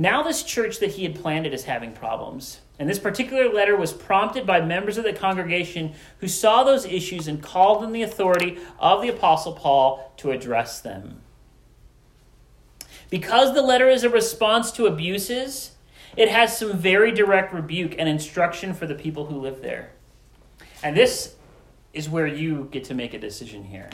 Now, this church that he had planted is having problems. And this particular letter was prompted by members of the congregation who saw those issues and called on the authority of the Apostle Paul to address them. Because the letter is a response to abuses, it has some very direct rebuke and instruction for the people who live there. And this is where you get to make a decision here.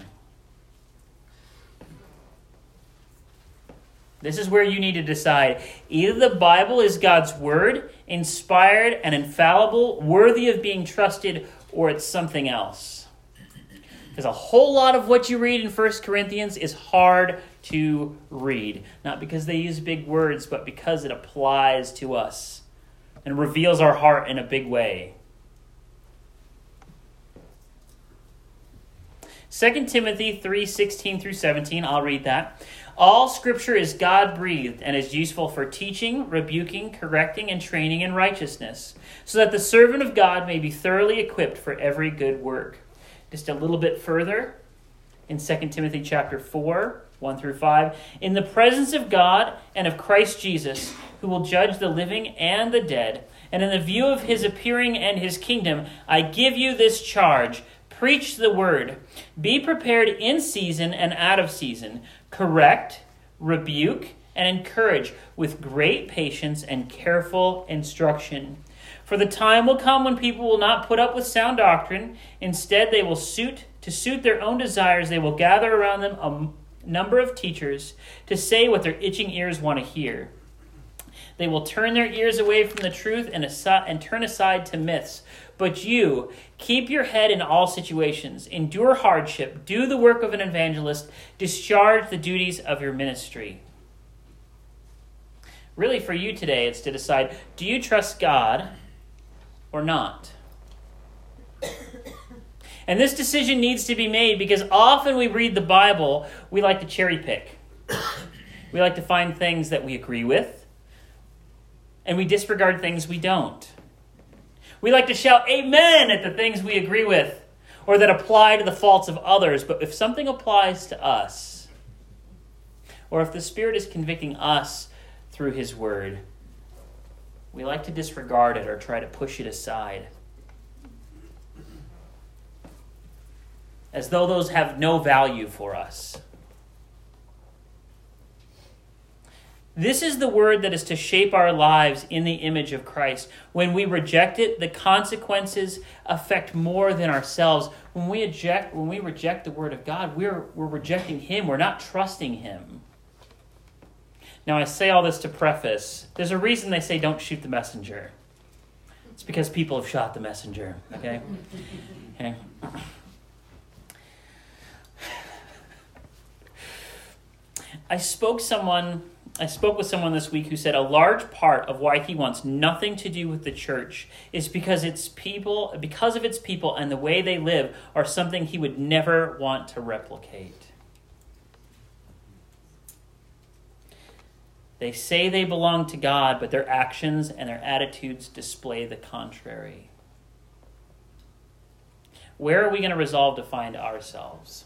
This is where you need to decide. Either the Bible is God's word, inspired and infallible, worthy of being trusted, or it's something else. Because a whole lot of what you read in 1 Corinthians is hard to read. Not because they use big words, but because it applies to us and reveals our heart in a big way. 2 Timothy 3:16 through 17, I'll read that. All scripture is God breathed and is useful for teaching, rebuking, correcting, and training in righteousness, so that the servant of God may be thoroughly equipped for every good work. Just a little bit further in 2 Timothy chapter 4, 1 through 5. In the presence of God and of Christ Jesus, who will judge the living and the dead, and in the view of his appearing and his kingdom, I give you this charge Preach the word. Be prepared in season and out of season. Correct, rebuke, and encourage with great patience and careful instruction. For the time will come when people will not put up with sound doctrine. Instead, they will suit to suit their own desires. They will gather around them a number of teachers to say what their itching ears want to hear. They will turn their ears away from the truth and, aside, and turn aside to myths. But you, keep your head in all situations, endure hardship, do the work of an evangelist, discharge the duties of your ministry. Really, for you today, it's to decide do you trust God or not? And this decision needs to be made because often we read the Bible, we like to cherry pick. We like to find things that we agree with, and we disregard things we don't. We like to shout amen at the things we agree with or that apply to the faults of others, but if something applies to us, or if the Spirit is convicting us through His Word, we like to disregard it or try to push it aside. As though those have no value for us. This is the word that is to shape our lives in the image of Christ. When we reject it, the consequences affect more than ourselves. When we eject, when we reject the word of God, we're, we're rejecting Him. We're not trusting Him. Now, I say all this to preface. There's a reason they say don't shoot the messenger. It's because people have shot the messenger. Okay. Okay. I spoke someone I spoke with someone this week who said a large part of why he wants nothing to do with the church is because its people, because of its people and the way they live, are something he would never want to replicate. They say they belong to God, but their actions and their attitudes display the contrary. Where are we going to resolve to find ourselves?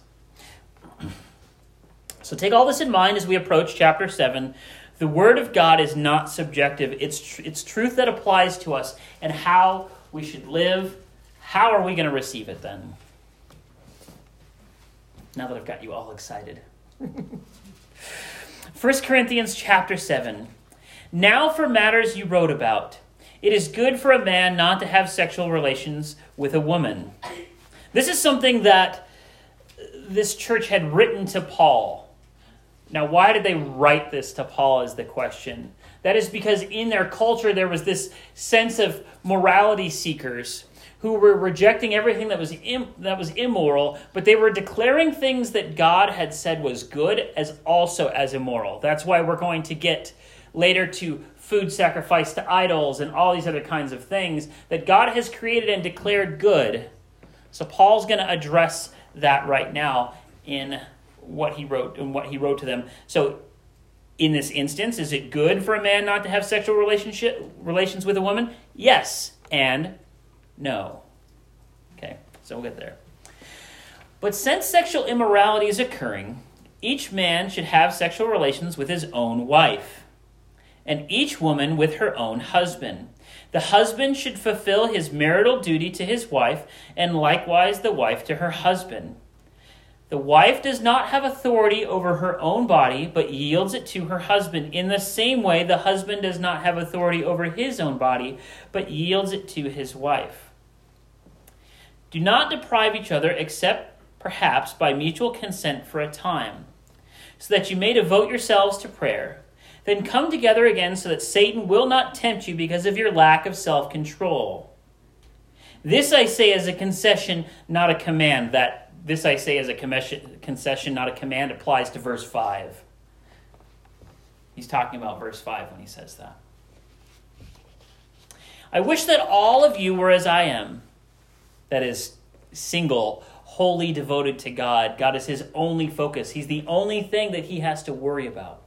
So take all this in mind as we approach chapter 7. The Word of God is not subjective, it's, tr- it's truth that applies to us and how we should live. How are we going to receive it then? Now that I've got you all excited. 1 Corinthians chapter 7. Now for matters you wrote about. It is good for a man not to have sexual relations with a woman. This is something that this church had written to Paul. Now, why did they write this to Paul is the question. That is because in their culture there was this sense of morality seekers who were rejecting everything that was Im- that was immoral, but they were declaring things that God had said was good as also as immoral. That's why we're going to get later to food sacrifice to idols and all these other kinds of things that God has created and declared good. So Paul's going to address that right now in what he wrote and what he wrote to them. So in this instance, is it good for a man not to have sexual relationship relations with a woman? Yes and no. Okay, so we'll get there. But since sexual immorality is occurring, each man should have sexual relations with his own wife, and each woman with her own husband. The husband should fulfill his marital duty to his wife, and likewise the wife to her husband. The wife does not have authority over her own body, but yields it to her husband. In the same way, the husband does not have authority over his own body, but yields it to his wife. Do not deprive each other, except perhaps by mutual consent for a time, so that you may devote yourselves to prayer. Then come together again so that Satan will not tempt you because of your lack of self control. This I say as a concession, not a command. That this I say as a concession, not a command, applies to verse 5. He's talking about verse 5 when he says that. I wish that all of you were as I am, that is, single, wholly devoted to God. God is his only focus, He's the only thing that he has to worry about.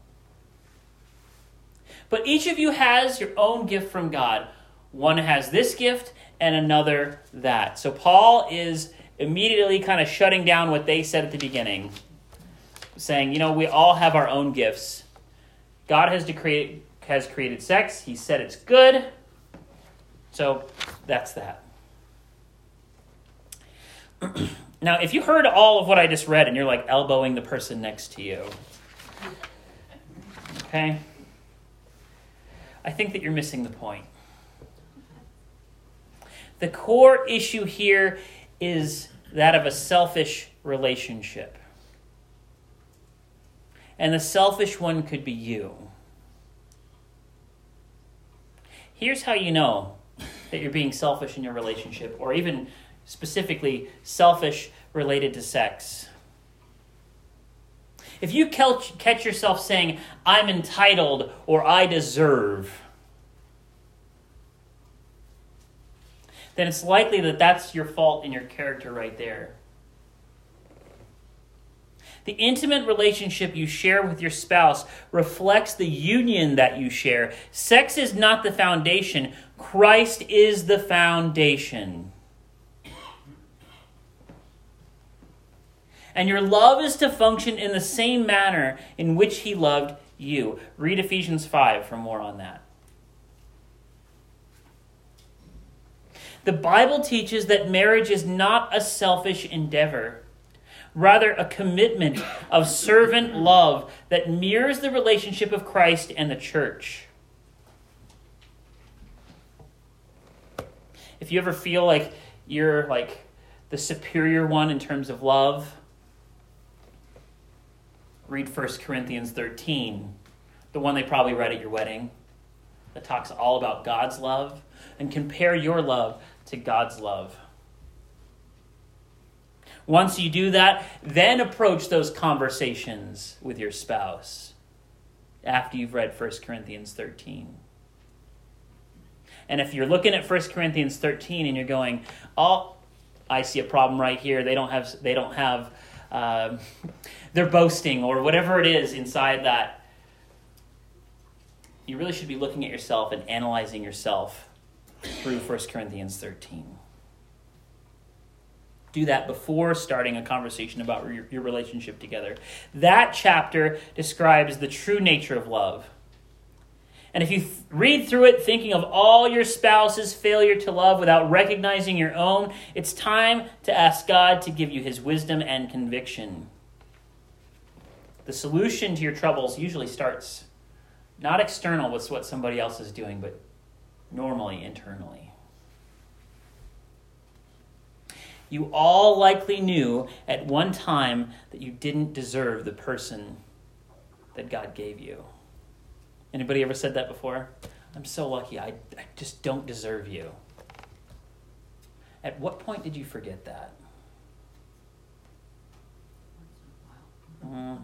But each of you has your own gift from God. One has this gift and another that. So Paul is immediately kind of shutting down what they said at the beginning, saying, you know, we all have our own gifts. God has create, has created sex. He said it's good. So that's that. now, if you heard all of what I just read and you're like elbowing the person next to you, okay? I think that you're missing the point. The core issue here is that of a selfish relationship. And the selfish one could be you. Here's how you know that you're being selfish in your relationship, or even specifically selfish related to sex. If you catch yourself saying, I'm entitled or I deserve, then it's likely that that's your fault in your character right there. The intimate relationship you share with your spouse reflects the union that you share. Sex is not the foundation, Christ is the foundation. And your love is to function in the same manner in which he loved you. Read Ephesians 5 for more on that. The Bible teaches that marriage is not a selfish endeavor, rather, a commitment of servant love that mirrors the relationship of Christ and the church. If you ever feel like you're like the superior one in terms of love, read 1 Corinthians 13, the one they probably read at your wedding, that talks all about God's love, and compare your love to God's love. Once you do that, then approach those conversations with your spouse after you've read 1 Corinthians 13. And if you're looking at 1 Corinthians 13 and you're going, oh, I see a problem right here. They don't have, they don't have, uh, they're boasting or whatever it is inside that. You really should be looking at yourself and analyzing yourself through 1 Corinthians 13. Do that before starting a conversation about your, your relationship together. That chapter describes the true nature of love. And if you th- read through it thinking of all your spouse's failure to love without recognizing your own, it's time to ask God to give you his wisdom and conviction. The solution to your troubles usually starts not external with what somebody else is doing, but normally internally. You all likely knew at one time that you didn't deserve the person that God gave you. Anybody ever said that before? I'm so lucky. I, I just don't deserve you. At what point did you forget that? Mm.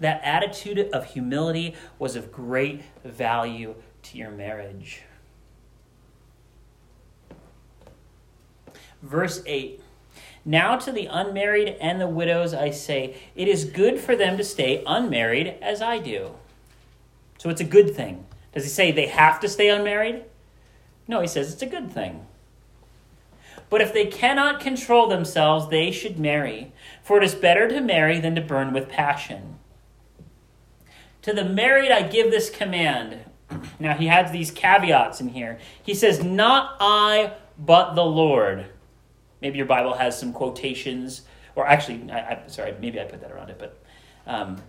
That attitude of humility was of great value to your marriage. Verse 8 Now to the unmarried and the widows I say, it is good for them to stay unmarried as I do. So it's a good thing. Does he say they have to stay unmarried? No, he says it's a good thing. But if they cannot control themselves, they should marry, for it is better to marry than to burn with passion. To the married, I give this command. Now, he has these caveats in here. He says, Not I, but the Lord. Maybe your Bible has some quotations, or actually, I, I, sorry, maybe I put that around it, but. Um,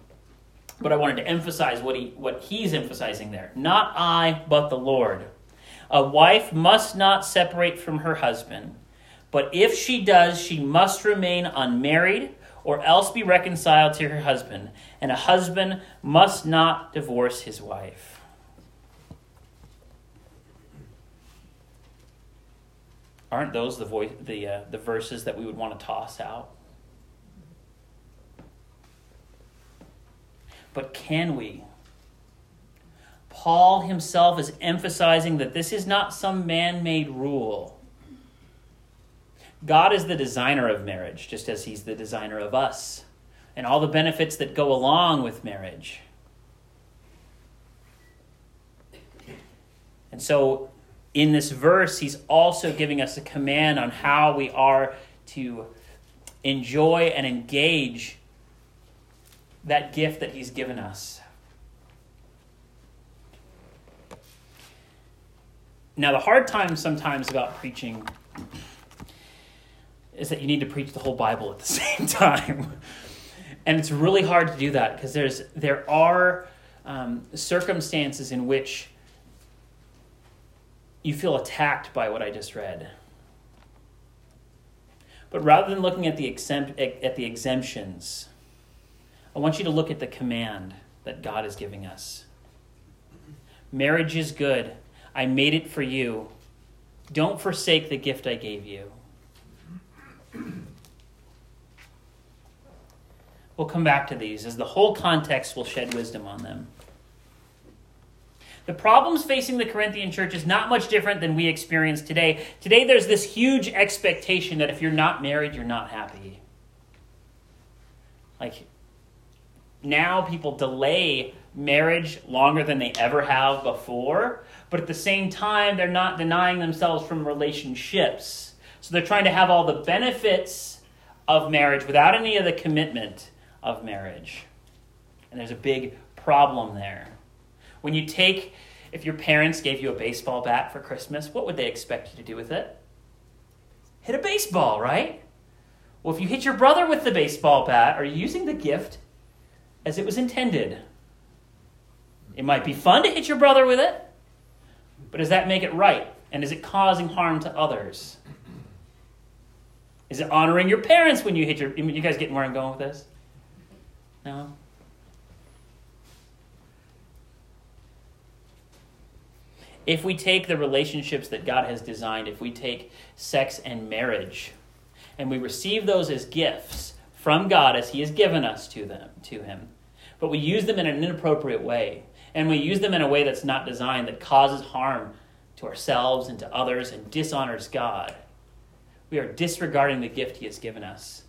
but I wanted to emphasize what he what he's emphasizing there. Not I, but the Lord. A wife must not separate from her husband, but if she does, she must remain unmarried or else be reconciled to her husband, and a husband must not divorce his wife. Aren't those the voice, the uh, the verses that we would want to toss out? But can we? Paul himself is emphasizing that this is not some man made rule. God is the designer of marriage, just as he's the designer of us and all the benefits that go along with marriage. And so, in this verse, he's also giving us a command on how we are to enjoy and engage that gift that He's given us. Now, the hard time sometimes about preaching is that you need to preach the whole Bible at the same time. and it's really hard to do that because there's there are um, circumstances in which you feel attacked by what I just read. But rather than looking at the exempt, at the exemptions, I want you to look at the command that God is giving us. Marriage is good. I made it for you. Don't forsake the gift I gave you. We'll come back to these as the whole context will shed wisdom on them. The problems facing the Corinthian church is not much different than we experience today. Today, there's this huge expectation that if you're not married, you're not happy. Like, now people delay marriage longer than they ever have before, but at the same time, they're not denying themselves from relationships. So they're trying to have all the benefits of marriage without any of the commitment of marriage. And there's a big problem there. When you take, if your parents gave you a baseball bat for Christmas, what would they expect you to do with it? Hit a baseball, right? Well, if you hit your brother with the baseball bat, are you using the gift as it was intended. It might be fun to hit your brother with it, but does that make it right? And is it causing harm to others? Is it honoring your parents when you hit your. You guys getting where I'm going with this? No? If we take the relationships that God has designed, if we take sex and marriage, and we receive those as gifts, from God as He has given us to them to Him. But we use them in an inappropriate way. And we use them in a way that's not designed, that causes harm to ourselves and to others and dishonors God. We are disregarding the gift He has given us.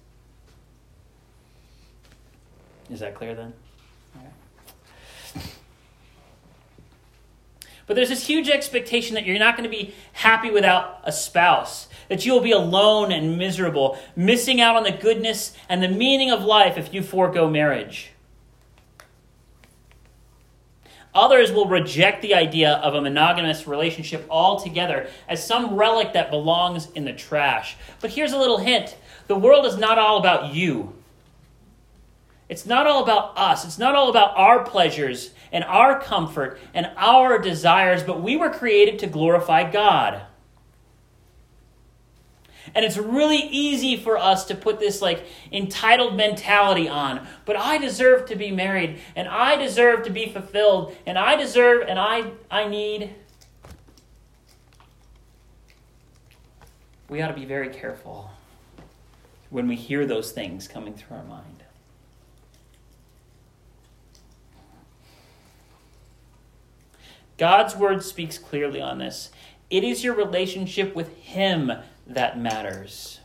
Is that clear then? But there's this huge expectation that you're not going to be happy without a spouse, that you will be alone and miserable, missing out on the goodness and the meaning of life if you forego marriage. Others will reject the idea of a monogamous relationship altogether as some relic that belongs in the trash. But here's a little hint the world is not all about you. It's not all about us. It's not all about our pleasures and our comfort and our desires, but we were created to glorify God. And it's really easy for us to put this like entitled mentality on. But I deserve to be married, and I deserve to be fulfilled, and I deserve, and I, I need. We ought to be very careful when we hear those things coming through our mind. God's word speaks clearly on this. It is your relationship with Him that matters.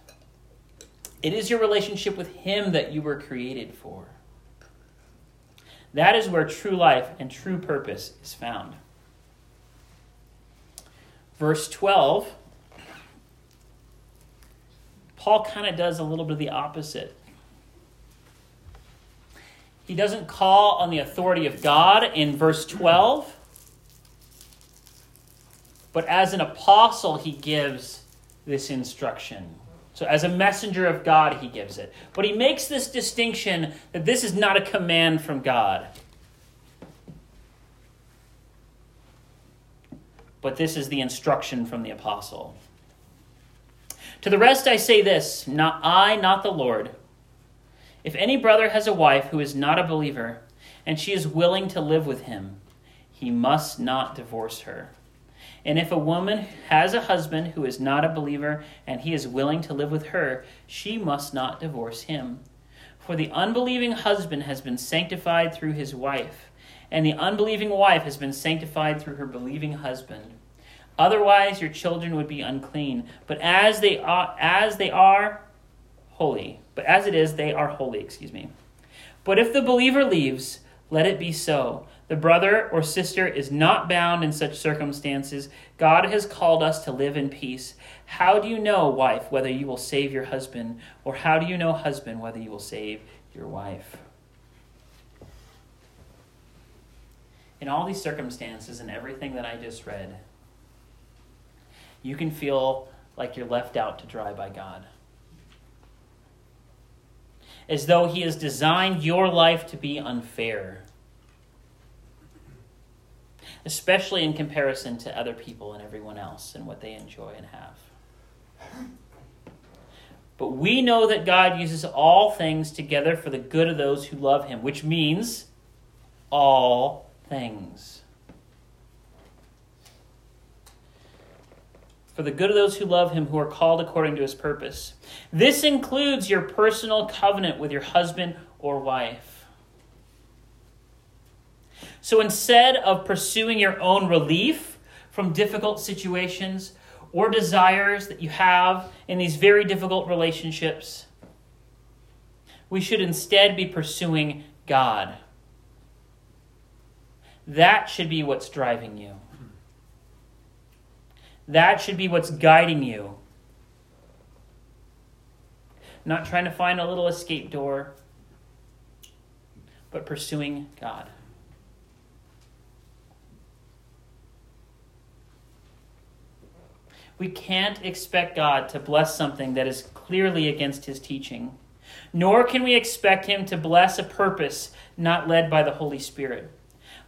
It is your relationship with Him that you were created for. That is where true life and true purpose is found. Verse 12, Paul kind of does a little bit of the opposite. he doesn't call on the authority of God in verse 12, but as an apostle, he gives this instruction. So, as a messenger of God, he gives it. But he makes this distinction that this is not a command from God. But this is the instruction from the apostle. To the rest I say this not I, not the Lord. If any brother has a wife who is not a believer, and she is willing to live with him, he must not divorce her. And if a woman has a husband who is not a believer, and he is willing to live with her, she must not divorce him. For the unbelieving husband has been sanctified through his wife, and the unbelieving wife has been sanctified through her believing husband. Otherwise, your children would be unclean. But as they are, as they are holy, but as it is, they are holy. Excuse me. But if the believer leaves, let it be so. The brother or sister is not bound in such circumstances. God has called us to live in peace. How do you know, wife, whether you will save your husband? Or how do you know, husband, whether you will save your wife? In all these circumstances and everything that I just read, you can feel like you're left out to dry by God. As though He has designed your life to be unfair, especially in comparison to other people and everyone else and what they enjoy and have. But we know that God uses all things together for the good of those who love Him, which means all things. for the good of those who love him, who are called according to his purpose. This includes your personal covenant with your husband or wife. So instead of pursuing your own relief from difficult situations or desires that you have in these very difficult relationships, we should instead be pursuing God. That should be what's driving you. That should be what's guiding you. Not trying to find a little escape door, but pursuing God. We can't expect God to bless something that is clearly against his teaching, nor can we expect him to bless a purpose not led by the Holy Spirit.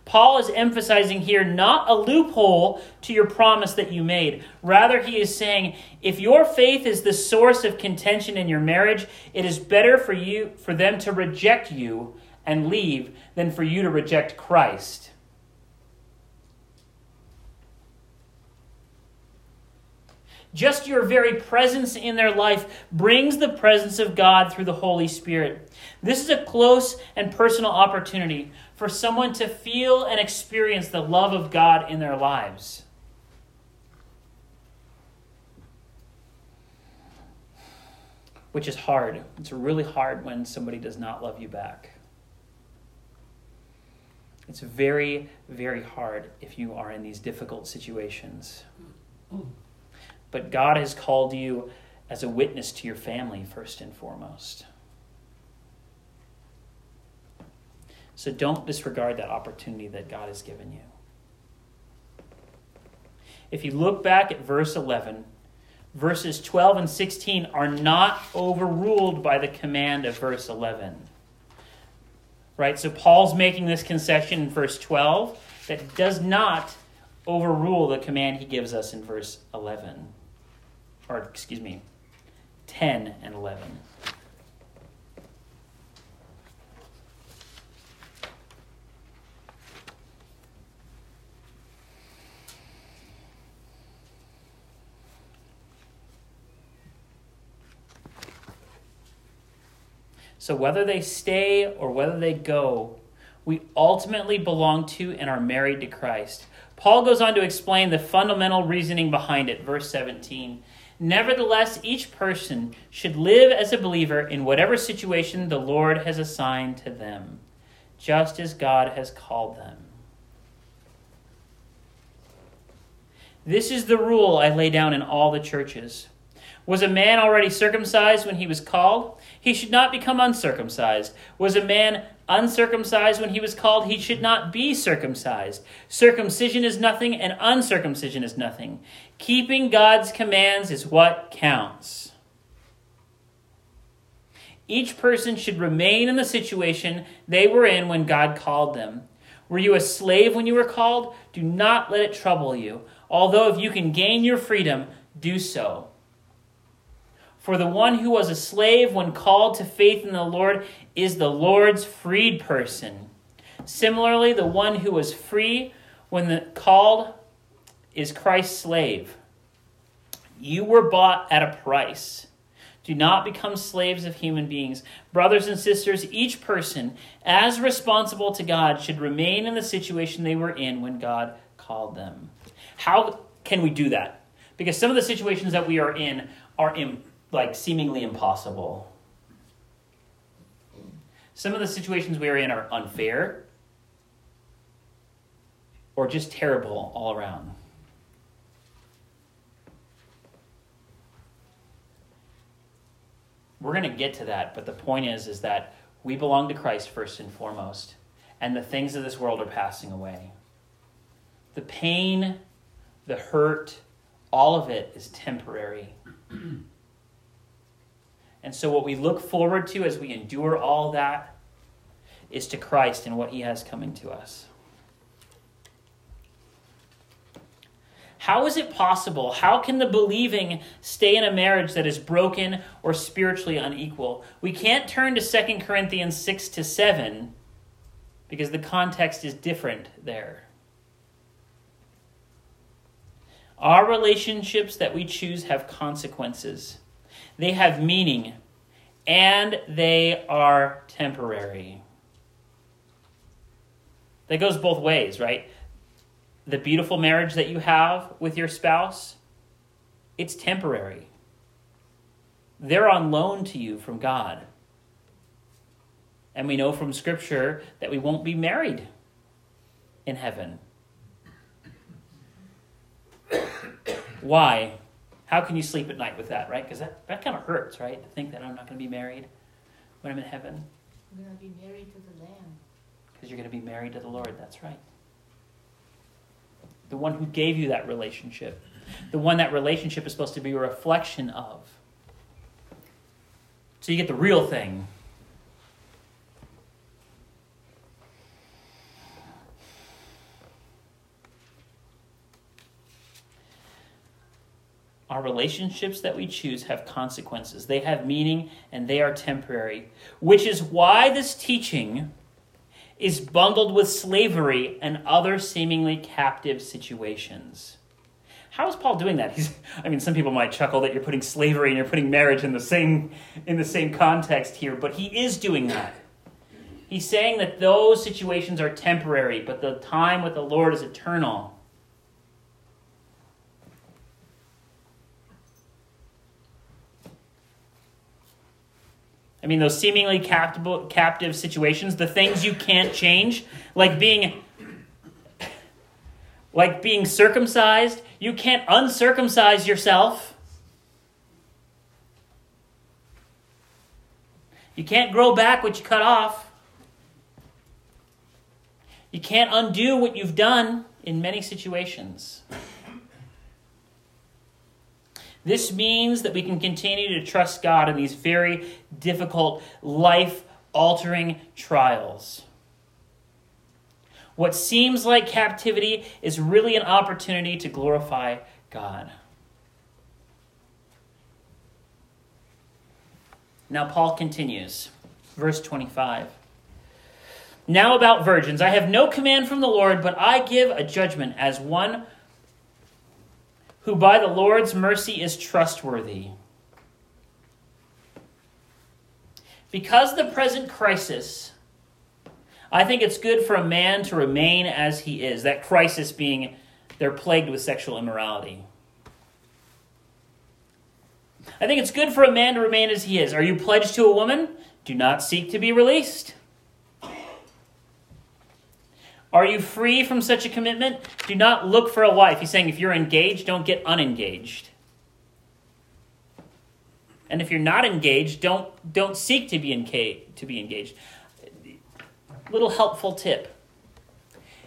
Paul is emphasizing here not a loophole to your promise that you made. Rather, he is saying if your faith is the source of contention in your marriage, it is better for you for them to reject you and leave than for you to reject Christ. Just your very presence in their life brings the presence of God through the Holy Spirit. This is a close and personal opportunity for someone to feel and experience the love of God in their lives. Which is hard. It's really hard when somebody does not love you back. It's very, very hard if you are in these difficult situations. Mm. But God has called you as a witness to your family, first and foremost. So don't disregard that opportunity that God has given you. If you look back at verse 11, verses 12 and 16 are not overruled by the command of verse 11. Right? So Paul's making this concession in verse 12 that does not overrule the command he gives us in verse 11 or excuse me, 10 and 11. So, whether they stay or whether they go, we ultimately belong to and are married to Christ. Paul goes on to explain the fundamental reasoning behind it. Verse 17 Nevertheless, each person should live as a believer in whatever situation the Lord has assigned to them, just as God has called them. This is the rule I lay down in all the churches. Was a man already circumcised when he was called? He should not become uncircumcised. Was a man uncircumcised when he was called? He should not be circumcised. Circumcision is nothing, and uncircumcision is nothing. Keeping God's commands is what counts. Each person should remain in the situation they were in when God called them. Were you a slave when you were called? Do not let it trouble you. Although if you can gain your freedom, do so. For the one who was a slave when called to faith in the Lord is the Lord's freed person. Similarly, the one who was free when the called is Christ's slave. You were bought at a price. Do not become slaves of human beings. Brothers and sisters, each person, as responsible to God, should remain in the situation they were in when God called them. How can we do that? Because some of the situations that we are in are Im- like seemingly impossible. Some of the situations we are in are unfair or just terrible all around. We're going to get to that, but the point is is that we belong to Christ first and foremost, and the things of this world are passing away. The pain, the hurt, all of it is temporary. And so, what we look forward to as we endure all that is to Christ and what he has coming to us. How is it possible? How can the believing stay in a marriage that is broken or spiritually unequal? We can't turn to 2 Corinthians 6 to 7 because the context is different there. Our relationships that we choose have consequences. They have meaning, and they are temporary. That goes both ways, right? The beautiful marriage that you have with your spouse, it's temporary. They're on loan to you from God. And we know from Scripture that we won't be married in heaven. Why? How can you sleep at night with that, right? Because that, that kind of hurts, right? To think that I'm not going to be married when I'm in heaven. I'm going to be married to the Lamb. Because you're going to be married to the Lord. That's right. The one who gave you that relationship. The one that relationship is supposed to be a reflection of. So you get the real thing. Our relationships that we choose have consequences. They have meaning and they are temporary, which is why this teaching is bundled with slavery and other seemingly captive situations. How is Paul doing that? He's, I mean, some people might chuckle that you're putting slavery and you're putting marriage in the same in the same context here, but he is doing that. He's saying that those situations are temporary, but the time with the Lord is eternal. I mean, those seemingly captive, captive situations, the things you can't change, like being like being circumcised, you can't uncircumcise yourself. You can't grow back what you cut off. You can't undo what you've done in many situations. This means that we can continue to trust God in these very difficult, life altering trials. What seems like captivity is really an opportunity to glorify God. Now, Paul continues, verse 25. Now, about virgins, I have no command from the Lord, but I give a judgment as one who by the Lord's mercy is trustworthy. Because the present crisis, I think it's good for a man to remain as he is. That crisis being they're plagued with sexual immorality. I think it's good for a man to remain as he is. Are you pledged to a woman? Do not seek to be released. Are you free from such a commitment? Do not look for a wife. He's saying if you're engaged, don't get unengaged. And if you're not engaged, don't don't seek to be engaged to be engaged. Little helpful tip.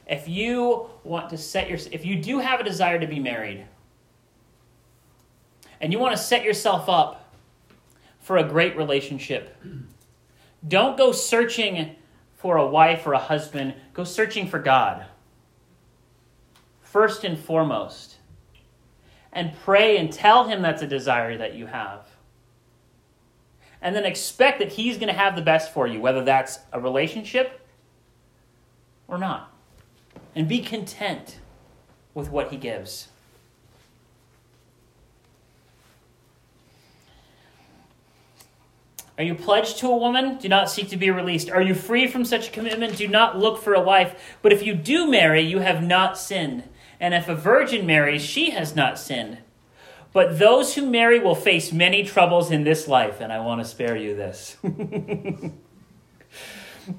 If you want to set your if you do have a desire to be married and you want to set yourself up for a great relationship, don't go searching for a wife or a husband, go searching for God. First and foremost. And pray and tell him that's a desire that you have and then expect that he's going to have the best for you, whether that's a relationship or not. And be content with what he gives. Are you pledged to a woman? Do not seek to be released. Are you free from such a commitment? Do not look for a wife. But if you do marry, you have not sinned. And if a virgin marries, she has not sinned. But those who marry will face many troubles in this life, and I want to spare you this.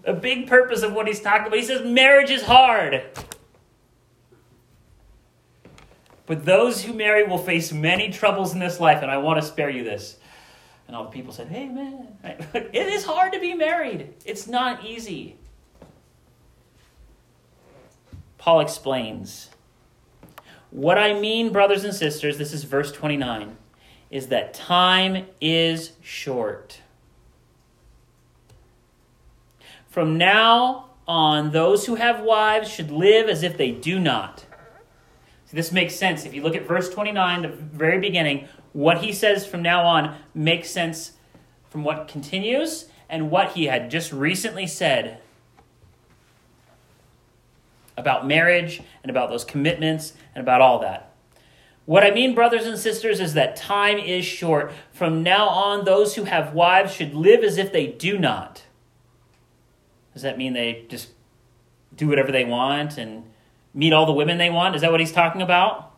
a big purpose of what he's talking about. He says marriage is hard. But those who marry will face many troubles in this life, and I want to spare you this. And all the people said, Hey, man, it is hard to be married. It's not easy. Paul explains what I mean, brothers and sisters, this is verse 29, is that time is short. From now on, those who have wives should live as if they do not. This makes sense. If you look at verse 29, the very beginning, what he says from now on makes sense from what continues and what he had just recently said about marriage and about those commitments and about all that. What I mean, brothers and sisters, is that time is short. From now on, those who have wives should live as if they do not. Does that mean they just do whatever they want and meet all the women they want? Is that what he's talking about?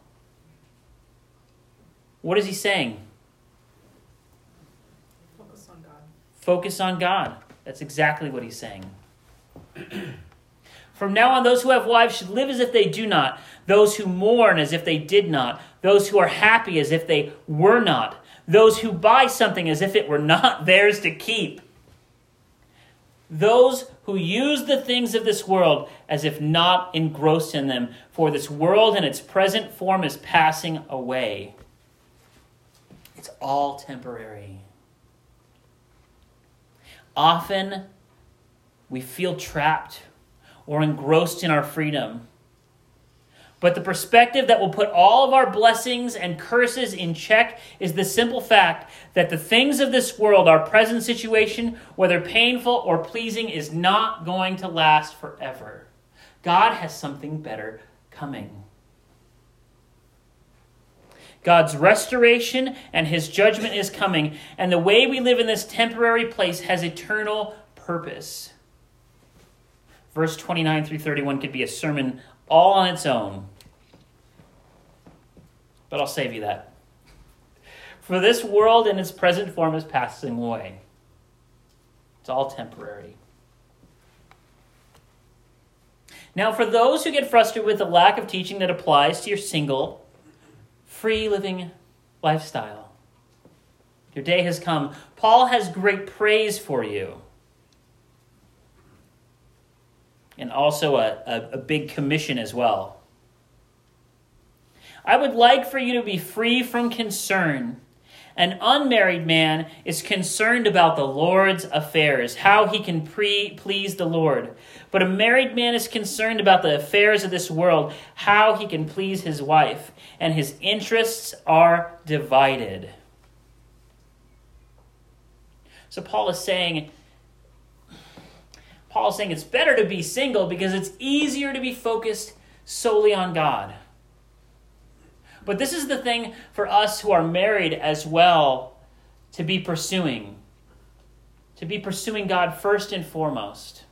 What is he saying? Focus on God. Focus on God. That's exactly what he's saying. From now on, those who have wives should live as if they do not, those who mourn as if they did not, those who are happy as if they were not, those who buy something as if it were not theirs to keep, those who use the things of this world as if not engrossed in them, for this world in its present form is passing away. It's all temporary. Often we feel trapped or engrossed in our freedom. But the perspective that will put all of our blessings and curses in check is the simple fact that the things of this world, our present situation, whether painful or pleasing, is not going to last forever. God has something better coming. God's restoration and his judgment is coming, and the way we live in this temporary place has eternal purpose. Verse 29 through 31 could be a sermon all on its own. But I'll save you that. For this world in its present form is passing away. It's all temporary. Now, for those who get frustrated with the lack of teaching that applies to your single, free living lifestyle, your day has come. Paul has great praise for you. and also a, a, a, big commission as well. I would like for you to be free from concern. An unmarried man is concerned about the Lord's affairs, how he can pre- please the Lord. But a married man is concerned about the affairs of this world, how he can please his wife, and his interests are divided. So Paul is saying, Paul is saying it's better to be single because it's easier to be focused solely on God. But this is the thing for us who are married as well to be pursuing. To be pursuing God first and foremost.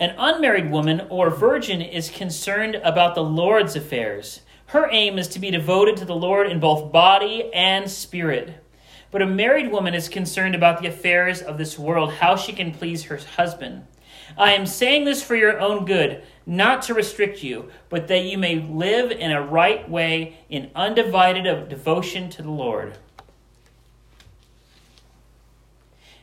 An unmarried woman or virgin is concerned about the Lord's affairs. Her aim is to be devoted to the Lord in both body and spirit. But a married woman is concerned about the affairs of this world, how she can please her husband. I am saying this for your own good, not to restrict you, but that you may live in a right way in undivided devotion to the Lord.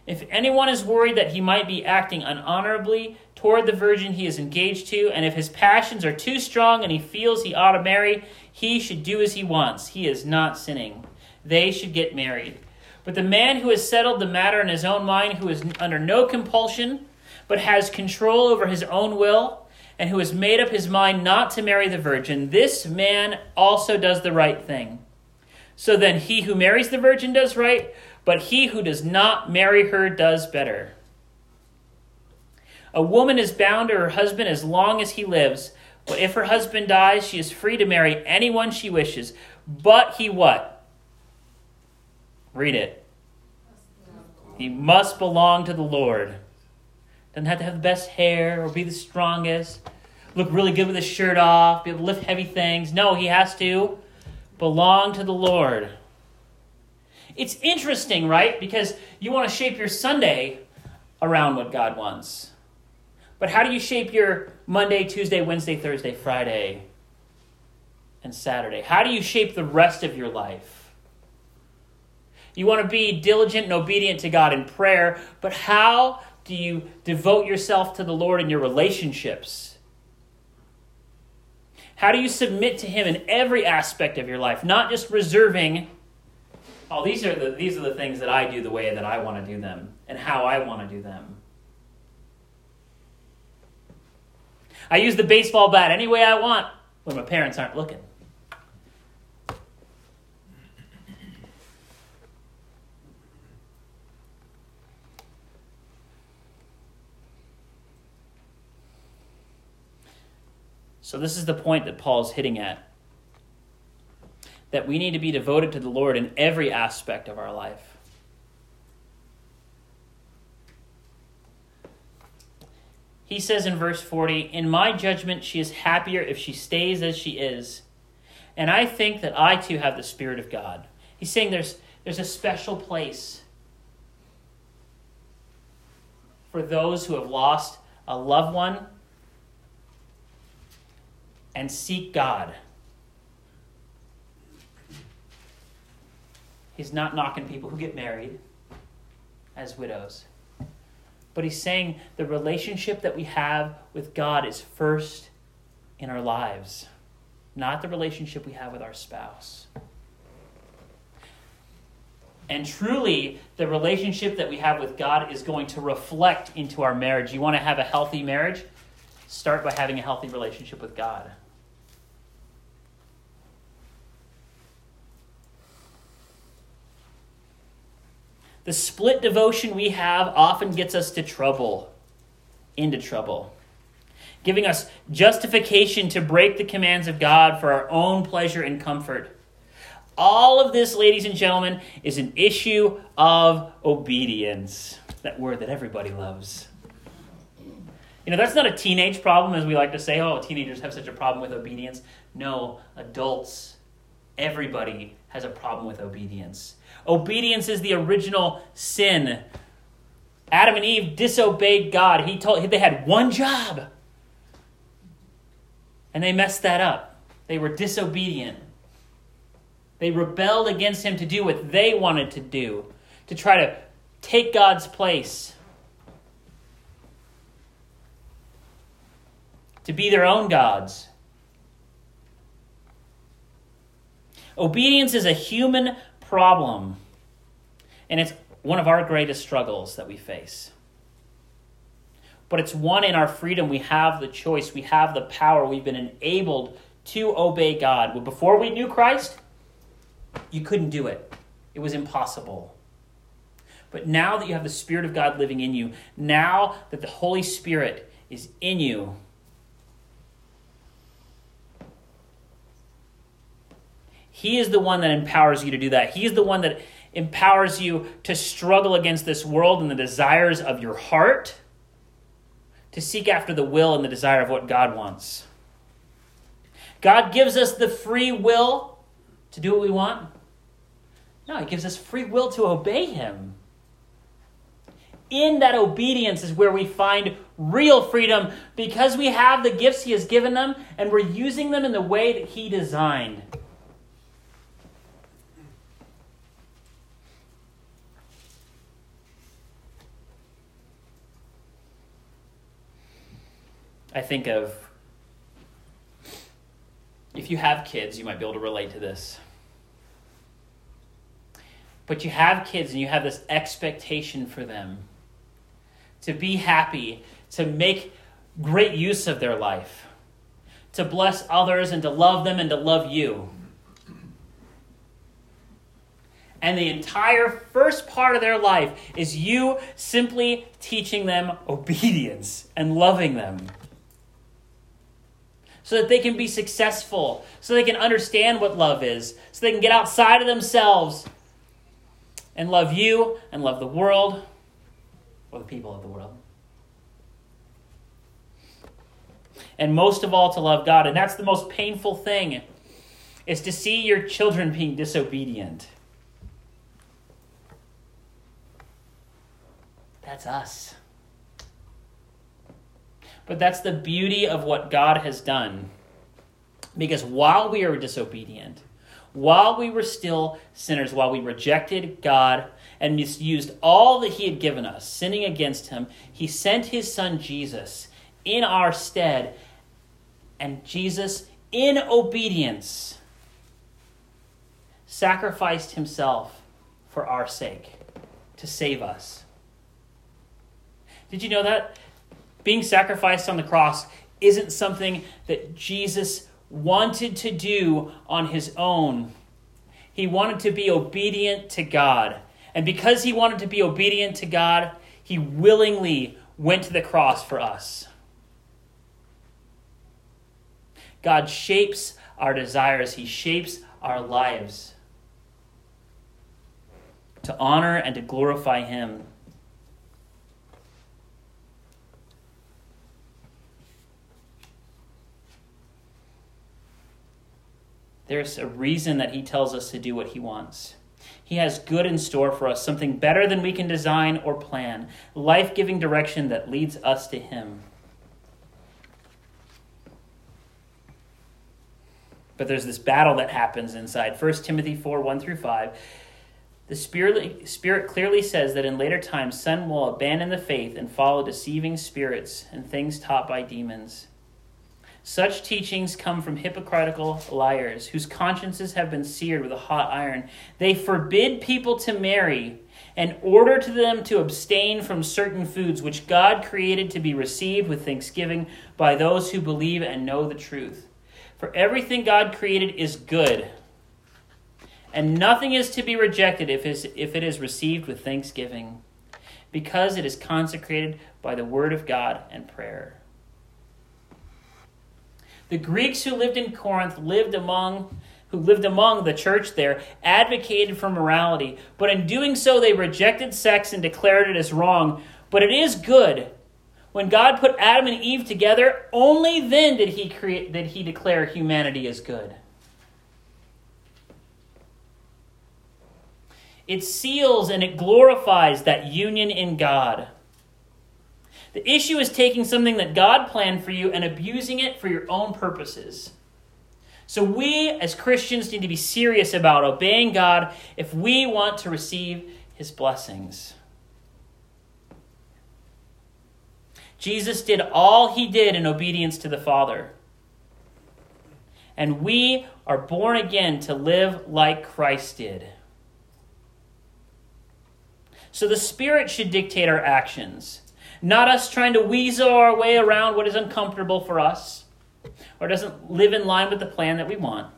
If anyone is worried that he might be acting unhonorably toward the virgin he is engaged to, and if his passions are too strong and he feels he ought to marry, he should do as he wants. He is not sinning. They should get married. But the man who has settled the matter in his own mind, who is under no compulsion, but has control over his own will, and who has made up his mind not to marry the virgin, this man also does the right thing. So then he who marries the virgin does right but he who does not marry her does better. A woman is bound to her husband as long as he lives, but if her husband dies, she is free to marry anyone she wishes. But he what? Read it. He must belong to the Lord. Doesn't have to have the best hair or be the strongest, look really good with his shirt off, be able to lift heavy things. No, he has to belong to the Lord. It's interesting, right? Because you want to shape your Sunday around what God wants. But how do you shape your Monday, Tuesday, Wednesday, Thursday, Friday, and Saturday? How do you shape the rest of your life? You want to be diligent and obedient to God in prayer, but how do you devote yourself to the Lord in your relationships? How do you submit to Him in every aspect of your life, not just reserving oh, these are the these are the things that I do the way that I want to do them and how I want to do them. I use the baseball bat any way I want when my parents aren't looking. So, this is the point that Paul's hitting at that we need to be devoted to the Lord in every aspect of our life. He says in verse 40, In my judgment, she is happier if she stays as she is. And I think that I too have the Spirit of God. He's saying there's, there's a special place for those who have lost a loved one and seek God. He's not knocking people who get married as widows. But he's saying the relationship that we have with God is first in our lives, not the relationship we have with our spouse. And truly, the relationship that we have with God is going to reflect into our marriage. You want to have a healthy marriage? Start by having a healthy relationship with God. The split devotion we have often gets us to trouble, into trouble, giving us justification to break the commands of God for our own pleasure and comfort. All of this, ladies and gentlemen, is an issue of obedience. That word that everybody loves. You know, that's not a teenage problem, as we like to say, oh, teenagers have such a problem with obedience. No, adults, everybody has a problem with obedience. Obedience is the original sin. Adam and Eve disobeyed God. He told they had one job. And they messed that up. They were disobedient. They rebelled against him to do what they wanted to do, to try to take God's place, to be their own gods. Obedience is a human problem. And it's one of our greatest struggles that we face. But it's one in our freedom. We have the choice, we have the power, we've been enabled to obey God. Before we knew Christ, you couldn't do it, it was impossible. But now that you have the Spirit of God living in you, now that the Holy Spirit is in you, He is the one that empowers you to do that. He is the one that empowers you to struggle against this world and the desires of your heart, to seek after the will and the desire of what God wants. God gives us the free will to do what we want. No, He gives us free will to obey Him. In that obedience is where we find real freedom because we have the gifts He has given them and we're using them in the way that He designed. I think of if you have kids, you might be able to relate to this. But you have kids and you have this expectation for them to be happy, to make great use of their life, to bless others and to love them and to love you. And the entire first part of their life is you simply teaching them obedience and loving them so that they can be successful, so they can understand what love is, so they can get outside of themselves and love you and love the world or the people of the world. And most of all, to love God. And that's the most painful thing is to see your children being disobedient. That's us. But that's the beauty of what God has done. Because while we are disobedient, while we were still sinners, while we rejected God and misused all that He had given us, sinning against Him, He sent His Son Jesus in our stead. And Jesus, in obedience, sacrificed Himself for our sake to save us. Did you know that? Being sacrificed on the cross isn't something that Jesus wanted to do on his own. He wanted to be obedient to God. And because he wanted to be obedient to God, he willingly went to the cross for us. God shapes our desires, he shapes our lives to honor and to glorify him. There's a reason that He tells us to do what He wants. He has good in store for us, something better than we can design or plan, life giving direction that leads us to Him. But there's this battle that happens inside. 1 Timothy 4 1 through 5. The Spirit, Spirit clearly says that in later times, some will abandon the faith and follow deceiving spirits and things taught by demons such teachings come from hypocritical liars whose consciences have been seared with a hot iron. They forbid people to marry and order to them to abstain from certain foods which God created to be received with thanksgiving by those who believe and know the truth. For everything God created is good, and nothing is to be rejected if it is received with thanksgiving, because it is consecrated by the word of God and prayer. The Greeks who lived in Corinth lived among who lived among the church there advocated for morality, but in doing so they rejected sex and declared it as wrong. But it is good. When God put Adam and Eve together, only then did he create did he declare humanity as good. It seals and it glorifies that union in God. The issue is taking something that God planned for you and abusing it for your own purposes. So, we as Christians need to be serious about obeying God if we want to receive his blessings. Jesus did all he did in obedience to the Father. And we are born again to live like Christ did. So the Spirit should dictate our actions. Not us trying to weasel our way around what is uncomfortable for us or doesn't live in line with the plan that we want.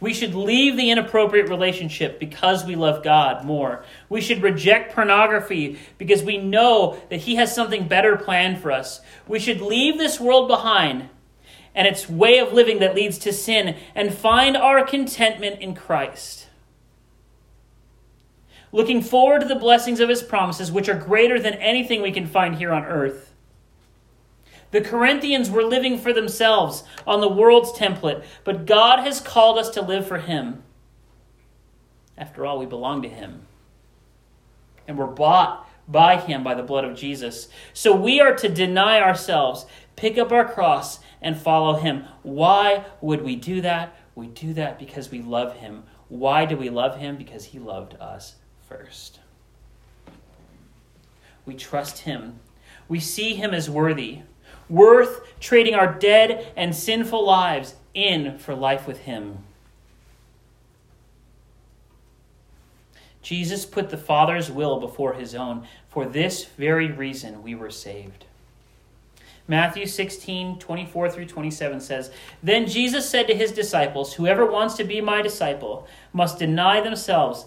We should leave the inappropriate relationship because we love God more. We should reject pornography because we know that He has something better planned for us. We should leave this world behind and its way of living that leads to sin and find our contentment in Christ looking forward to the blessings of his promises, which are greater than anything we can find here on earth. The Corinthians were living for themselves on the world's template, but God has called us to live for him. After all, we belong to him. and we're bought by him by the blood of Jesus. So we are to deny ourselves, pick up our cross, and follow him. Why would we do that? We do that because we love him. Why do we love him? Because he loved us first. We trust him. We see him as worthy, worth trading our dead and sinful lives in for life with him. Jesus put the Father's will before his own. For this very reason we were saved. Matthew 16, 24 through 27 says, Then Jesus said to his disciples, Whoever wants to be my disciple must deny themselves,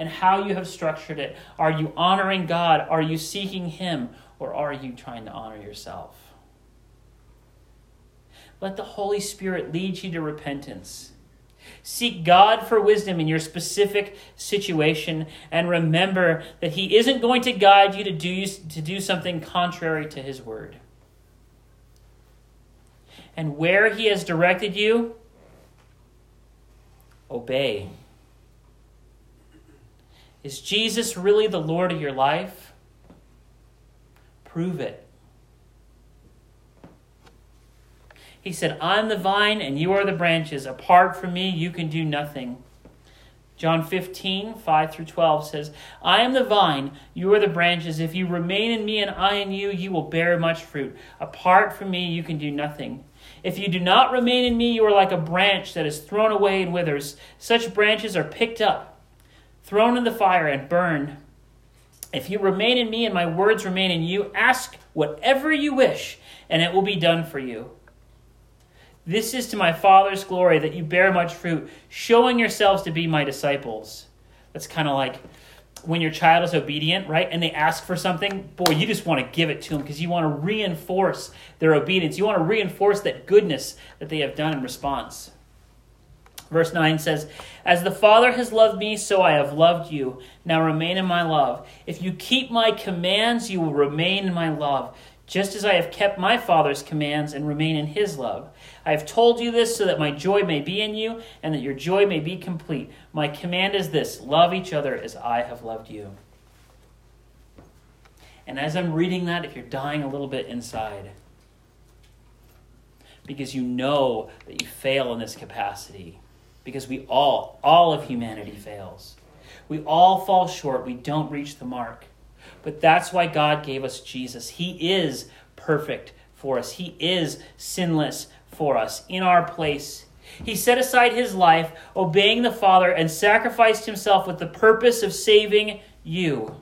and how you have structured it. Are you honoring God? Are you seeking him? Or are you trying to honor yourself? Let the Holy Spirit lead you to repentance. Seek God for wisdom in your specific situation and remember that He isn't going to guide you to do, to do something contrary to His word. And where He has directed you, obey. Is Jesus really the Lord of your life? Prove it. He said, I'm the vine and you are the branches. Apart from me, you can do nothing. John 15, 5 through 12 says, I am the vine, you are the branches. If you remain in me and I in you, you will bear much fruit. Apart from me, you can do nothing. If you do not remain in me, you are like a branch that is thrown away and withers. Such branches are picked up, thrown in the fire, and burned. If you remain in me and my words remain in you, ask whatever you wish, and it will be done for you. This is to my Father's glory that you bear much fruit, showing yourselves to be my disciples. That's kind of like when your child is obedient, right? And they ask for something, boy, you just want to give it to them because you want to reinforce their obedience. You want to reinforce that goodness that they have done in response. Verse 9 says, As the Father has loved me, so I have loved you. Now remain in my love. If you keep my commands, you will remain in my love, just as I have kept my Father's commands and remain in his love. I have told you this so that my joy may be in you and that your joy may be complete. My command is this love each other as I have loved you. And as I'm reading that, if you're dying a little bit inside, because you know that you fail in this capacity, because we all, all of humanity fails. We all fall short. We don't reach the mark. But that's why God gave us Jesus. He is perfect for us, He is sinless for us in our place. He set aside his life, obeying the Father, and sacrificed himself with the purpose of saving you.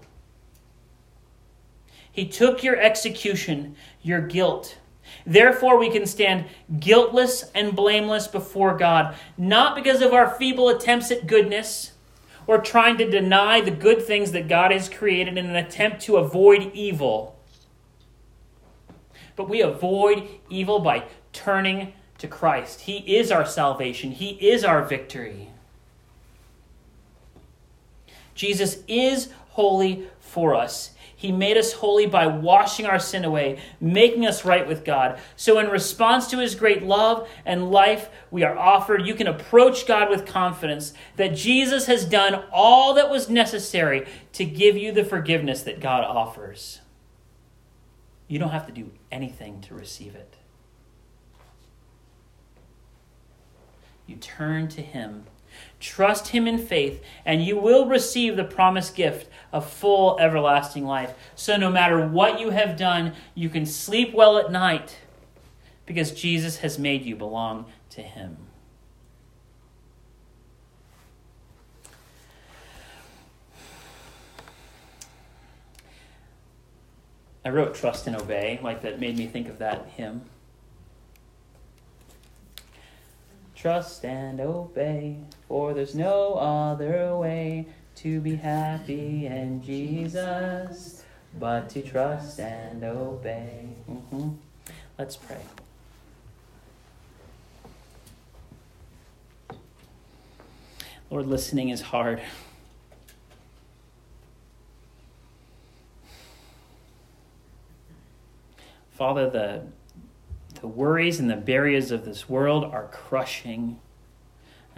He took your execution, your guilt. Therefore, we can stand guiltless and blameless before God, not because of our feeble attempts at goodness or trying to deny the good things that God has created in an attempt to avoid evil. But we avoid evil by turning to Christ. He is our salvation, He is our victory. Jesus is holy for us. He made us holy by washing our sin away, making us right with God. So, in response to His great love and life, we are offered, you can approach God with confidence that Jesus has done all that was necessary to give you the forgiveness that God offers. You don't have to do anything to receive it. You turn to Him. Trust Him in faith, and you will receive the promised gift of full everlasting life. So, no matter what you have done, you can sleep well at night because Jesus has made you belong to Him. I wrote Trust and Obey, like that made me think of that hymn. Trust and obey, for there's no other way to be happy in Jesus. but to trust and obey. Mm-hmm. Let's pray. Lord, listening is hard. Father, the, the worries and the barriers of this world are crushing.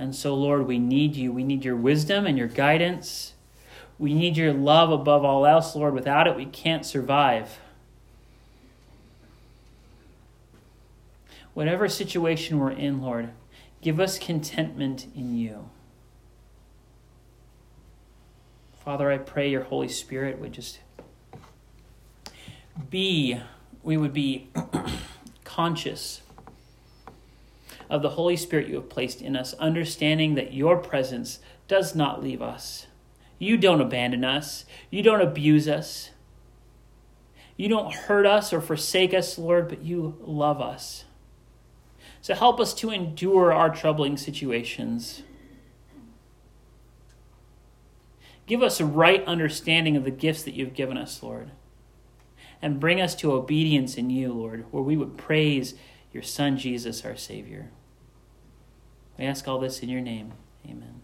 And so, Lord, we need you. We need your wisdom and your guidance. We need your love above all else, Lord. Without it, we can't survive. Whatever situation we're in, Lord, give us contentment in you. Father, I pray your Holy Spirit would just be we would be conscious of the Holy Spirit you have placed in us, understanding that your presence does not leave us. You don't abandon us, you don't abuse us, you don't hurt us or forsake us, Lord, but you love us. So help us to endure our troubling situations. Give us a right understanding of the gifts that you've given us, Lord and bring us to obedience in you, Lord, where we would praise your Son, Jesus, our Savior. We ask all this in your name. Amen.